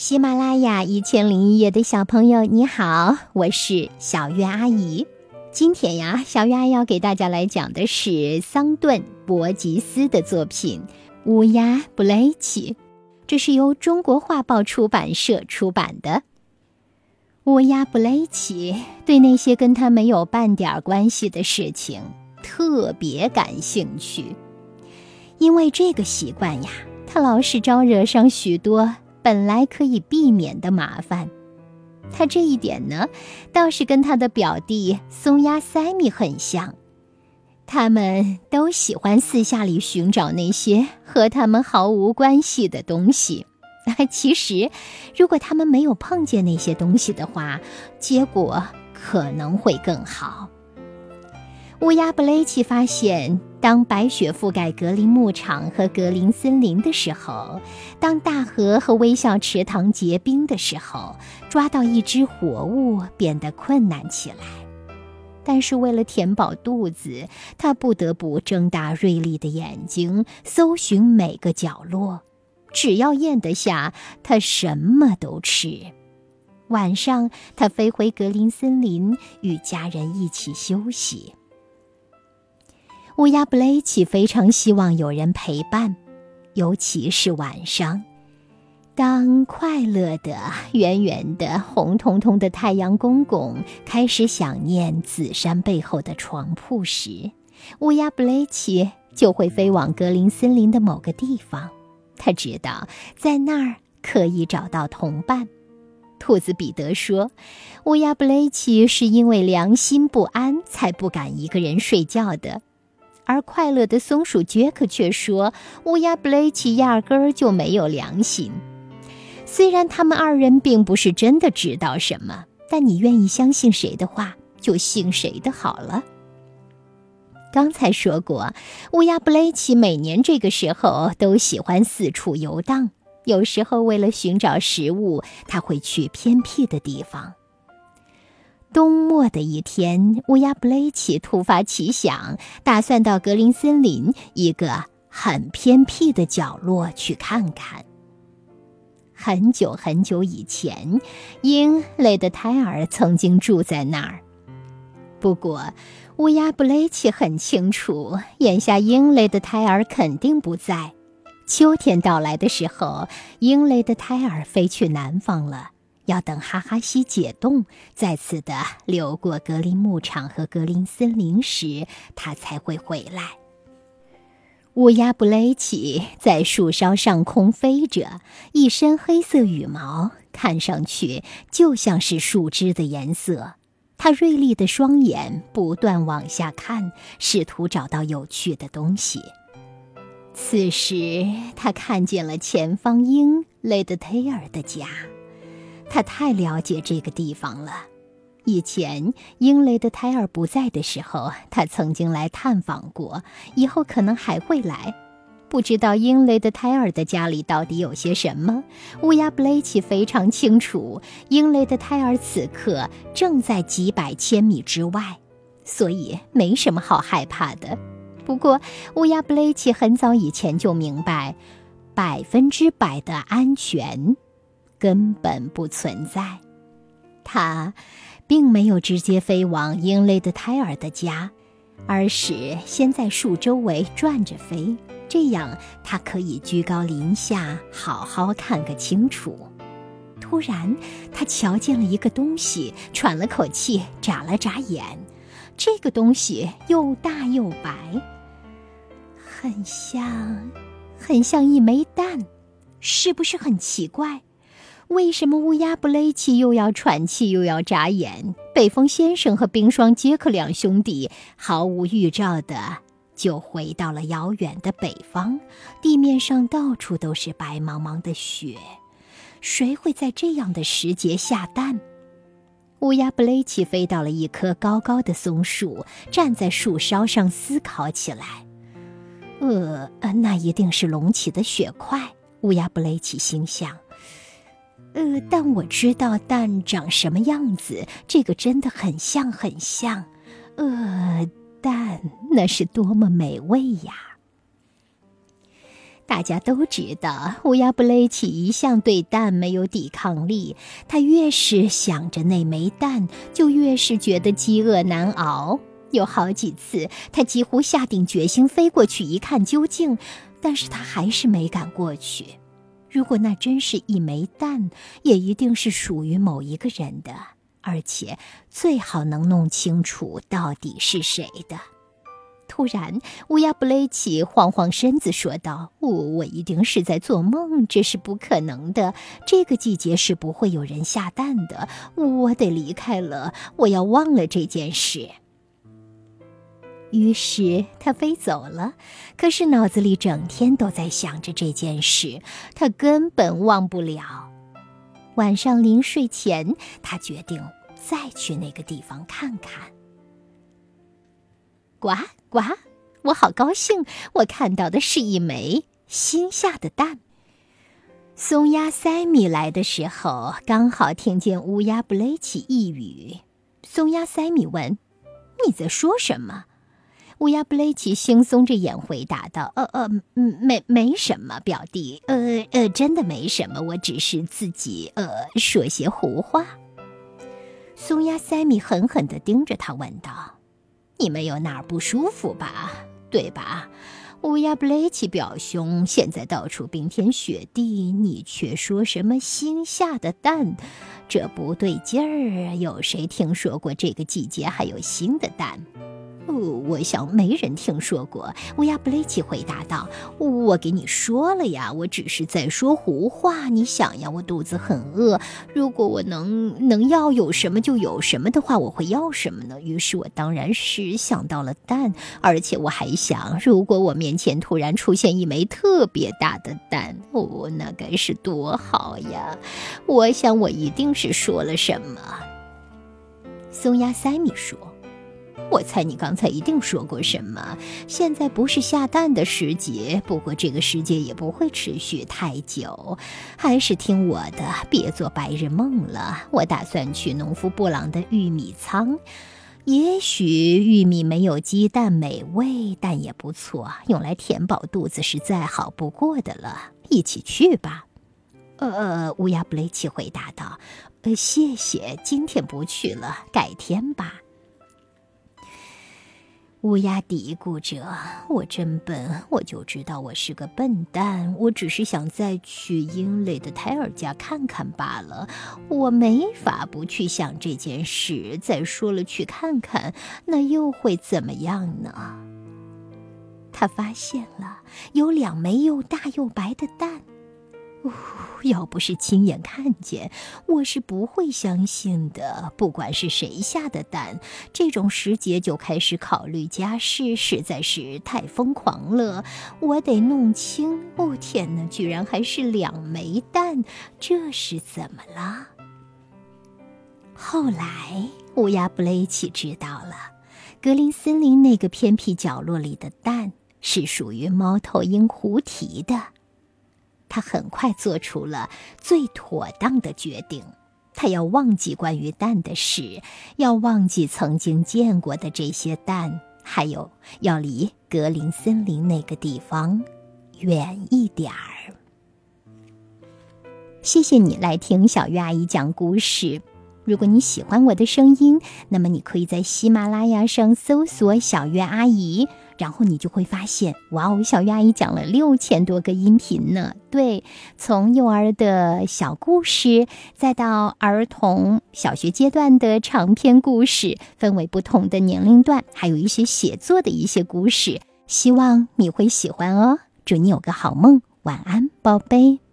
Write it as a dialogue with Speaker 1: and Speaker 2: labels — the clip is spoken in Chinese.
Speaker 1: 喜马拉雅一千零一夜的小朋友，你好，我是小月阿姨。今天呀，小月阿姨要给大家来讲的是桑顿·伯吉斯的作品《乌鸦布雷奇》，这是由中国画报出版社出版的。乌鸦布雷奇对那些跟他没有半点关系的事情特别感兴趣，因为这个习惯呀，他老是招惹上许多。本来可以避免的麻烦，他这一点呢，倒是跟他的表弟松鸦塞米很像。他们都喜欢私下里寻找那些和他们毫无关系的东西。其实，如果他们没有碰见那些东西的话，结果可能会更好。乌鸦布雷奇发现，当白雪覆盖格林牧场和格林森林的时候，当大河和微笑池塘结冰的时候，抓到一只活物变得困难起来。但是为了填饱肚子，他不得不睁大锐利的眼睛，搜寻每个角落。只要咽得下，他什么都吃。晚上，他飞回格林森林，与家人一起休息。乌鸦布雷奇非常希望有人陪伴，尤其是晚上。当快乐的、圆圆的、红彤彤的太阳公公开始想念紫山背后的床铺时，乌鸦布雷奇就会飞往格林森林的某个地方。他知道在那儿可以找到同伴。兔子彼得说：“乌鸦布雷奇是因为良心不安才不敢一个人睡觉的。”而快乐的松鼠杰克却说：“乌鸦布雷奇压根儿就没有良心。”虽然他们二人并不是真的知道什么，但你愿意相信谁的话，就信谁的好了。刚才说过，乌鸦布雷奇每年这个时候都喜欢四处游荡，有时候为了寻找食物，他会去偏僻的地方。冬末的一天，乌鸦布雷奇突发奇想，打算到格林森林一个很偏僻的角落去看看。很久很久以前，鹰雷的胎儿曾经住在那儿。不过，乌鸦布雷奇很清楚，眼下鹰雷的胎儿肯定不在。秋天到来的时候，鹰雷的胎儿飞去南方了。要等哈哈西解冻，再次的流过格林牧场和格林森林时，他才会回来。乌鸦布雷奇在树梢上空飞着，一身黑色羽毛，看上去就像是树枝的颜色。他锐利的双眼不断往下看，试图找到有趣的东西。此时，他看见了前方鹰雷德泰尔的家。他太了解这个地方了。以前英雷的胎儿不在的时候，他曾经来探访过，以后可能还会来。不知道英雷的胎儿的家里到底有些什么？乌鸦布雷奇非常清楚，英雷的胎儿此刻正在几百千米之外，所以没什么好害怕的。不过，乌鸦布雷奇很早以前就明白，百分之百的安全。根本不存在，他并没有直接飞往英雷的胎儿的家，而是先在树周围转着飞，这样他可以居高临下，好好看个清楚。突然，他瞧见了一个东西，喘了口气，眨了眨眼。这个东西又大又白，很像，很像一枚蛋，是不是很奇怪？为什么乌鸦布雷奇又要喘气又要眨眼？北风先生和冰霜杰克两兄弟毫无预兆的就回到了遥远的北方，地面上到处都是白茫茫的雪。谁会在这样的时节下蛋？乌鸦布雷奇飞到了一棵高高的松树，站在树梢上思考起来。呃，那一定是隆起的雪块。乌鸦布雷奇心想。呃，但我知道蛋长什么样子，这个真的很像，很像。呃，蛋那是多么美味呀！大家都知道，乌鸦布雷奇一向对蛋没有抵抗力。他越是想着那枚蛋，就越是觉得饥饿难熬。有好几次，他几乎下定决心飞过去一看究竟，但是他还是没敢过去。如果那真是一枚蛋，也一定是属于某一个人的，而且最好能弄清楚到底是谁的。突然，乌鸦布雷奇晃晃身子说道：“我我一定是在做梦，这是不可能的。这个季节是不会有人下蛋的。我得离开了，我要忘了这件事。”于是他飞走了，可是脑子里整天都在想着这件事，他根本忘不了。晚上临睡前，他决定再去那个地方看看。呱呱！我好高兴，我看到的是一枚新下的蛋。松鸦塞米来的时候，刚好听见乌鸦布雷奇一语。松鸦塞米问：“你在说什么？”乌鸦布雷奇惺忪着眼回答道：“呃呃，没没什么，表弟，呃呃，真的没什么，我只是自己呃说些胡话。”松鸦塞米狠狠地盯着他，问道。你没有哪儿不舒服吧？对吧？乌鸦布雷奇表兄，现在到处冰天雪地，你却说什么新下的蛋？这不对劲儿！有谁听说过这个季节还有新的蛋？哦我想没人听说过。乌鸦布雷奇回答道：“我给你说了呀，我只是在说胡话。你想呀，我肚子很饿，如果我能能要有什么就有什么的话，我会要什么呢？于是我当然是想到了蛋，而且我还想，如果我面前突然出现一枚特别大的蛋，哦，那该是多好呀！我想我一定是是说了什么。”松鸦塞米说。我猜你刚才一定说过什么。现在不是下蛋的时节，不过这个时节也不会持续太久。还是听我的，别做白日梦了。我打算去农夫布朗的玉米仓。也许玉米没有鸡蛋美味，但也不错，用来填饱肚子是再好不过的了。一起去吧。呃，乌鸦布雷奇回答道：“呃，谢谢，今天不去了，改天吧。”乌鸦嘀咕着：“我真笨，我就知道我是个笨蛋。我只是想再去英雷的泰尔家看看罢了。我没法不去想这件事。再说了，去看看，那又会怎么样呢？”他发现了有两枚又大又白的蛋。哦，要不是亲眼看见，我是不会相信的。不管是谁下的蛋，这种时节就开始考虑家事，实在是太疯狂了。我得弄清。哦，天哪，居然还是两枚蛋，这是怎么了？后来，乌鸦布雷奇知道了，格林森林那个偏僻角落里的蛋是属于猫头鹰胡提的。他很快做出了最妥当的决定，他要忘记关于蛋的事，要忘记曾经见过的这些蛋，还有要离格林森林那个地方远一点儿。谢谢你来听小月阿姨讲故事。如果你喜欢我的声音，那么你可以在喜马拉雅上搜索“小月阿姨”。然后你就会发现，哇哦，小鱼阿姨讲了六千多个音频呢。对，从幼儿的小故事，再到儿童小学阶段的长篇故事，分为不同的年龄段，还有一些写作的一些故事，希望你会喜欢哦。祝你有个好梦，晚安，宝贝。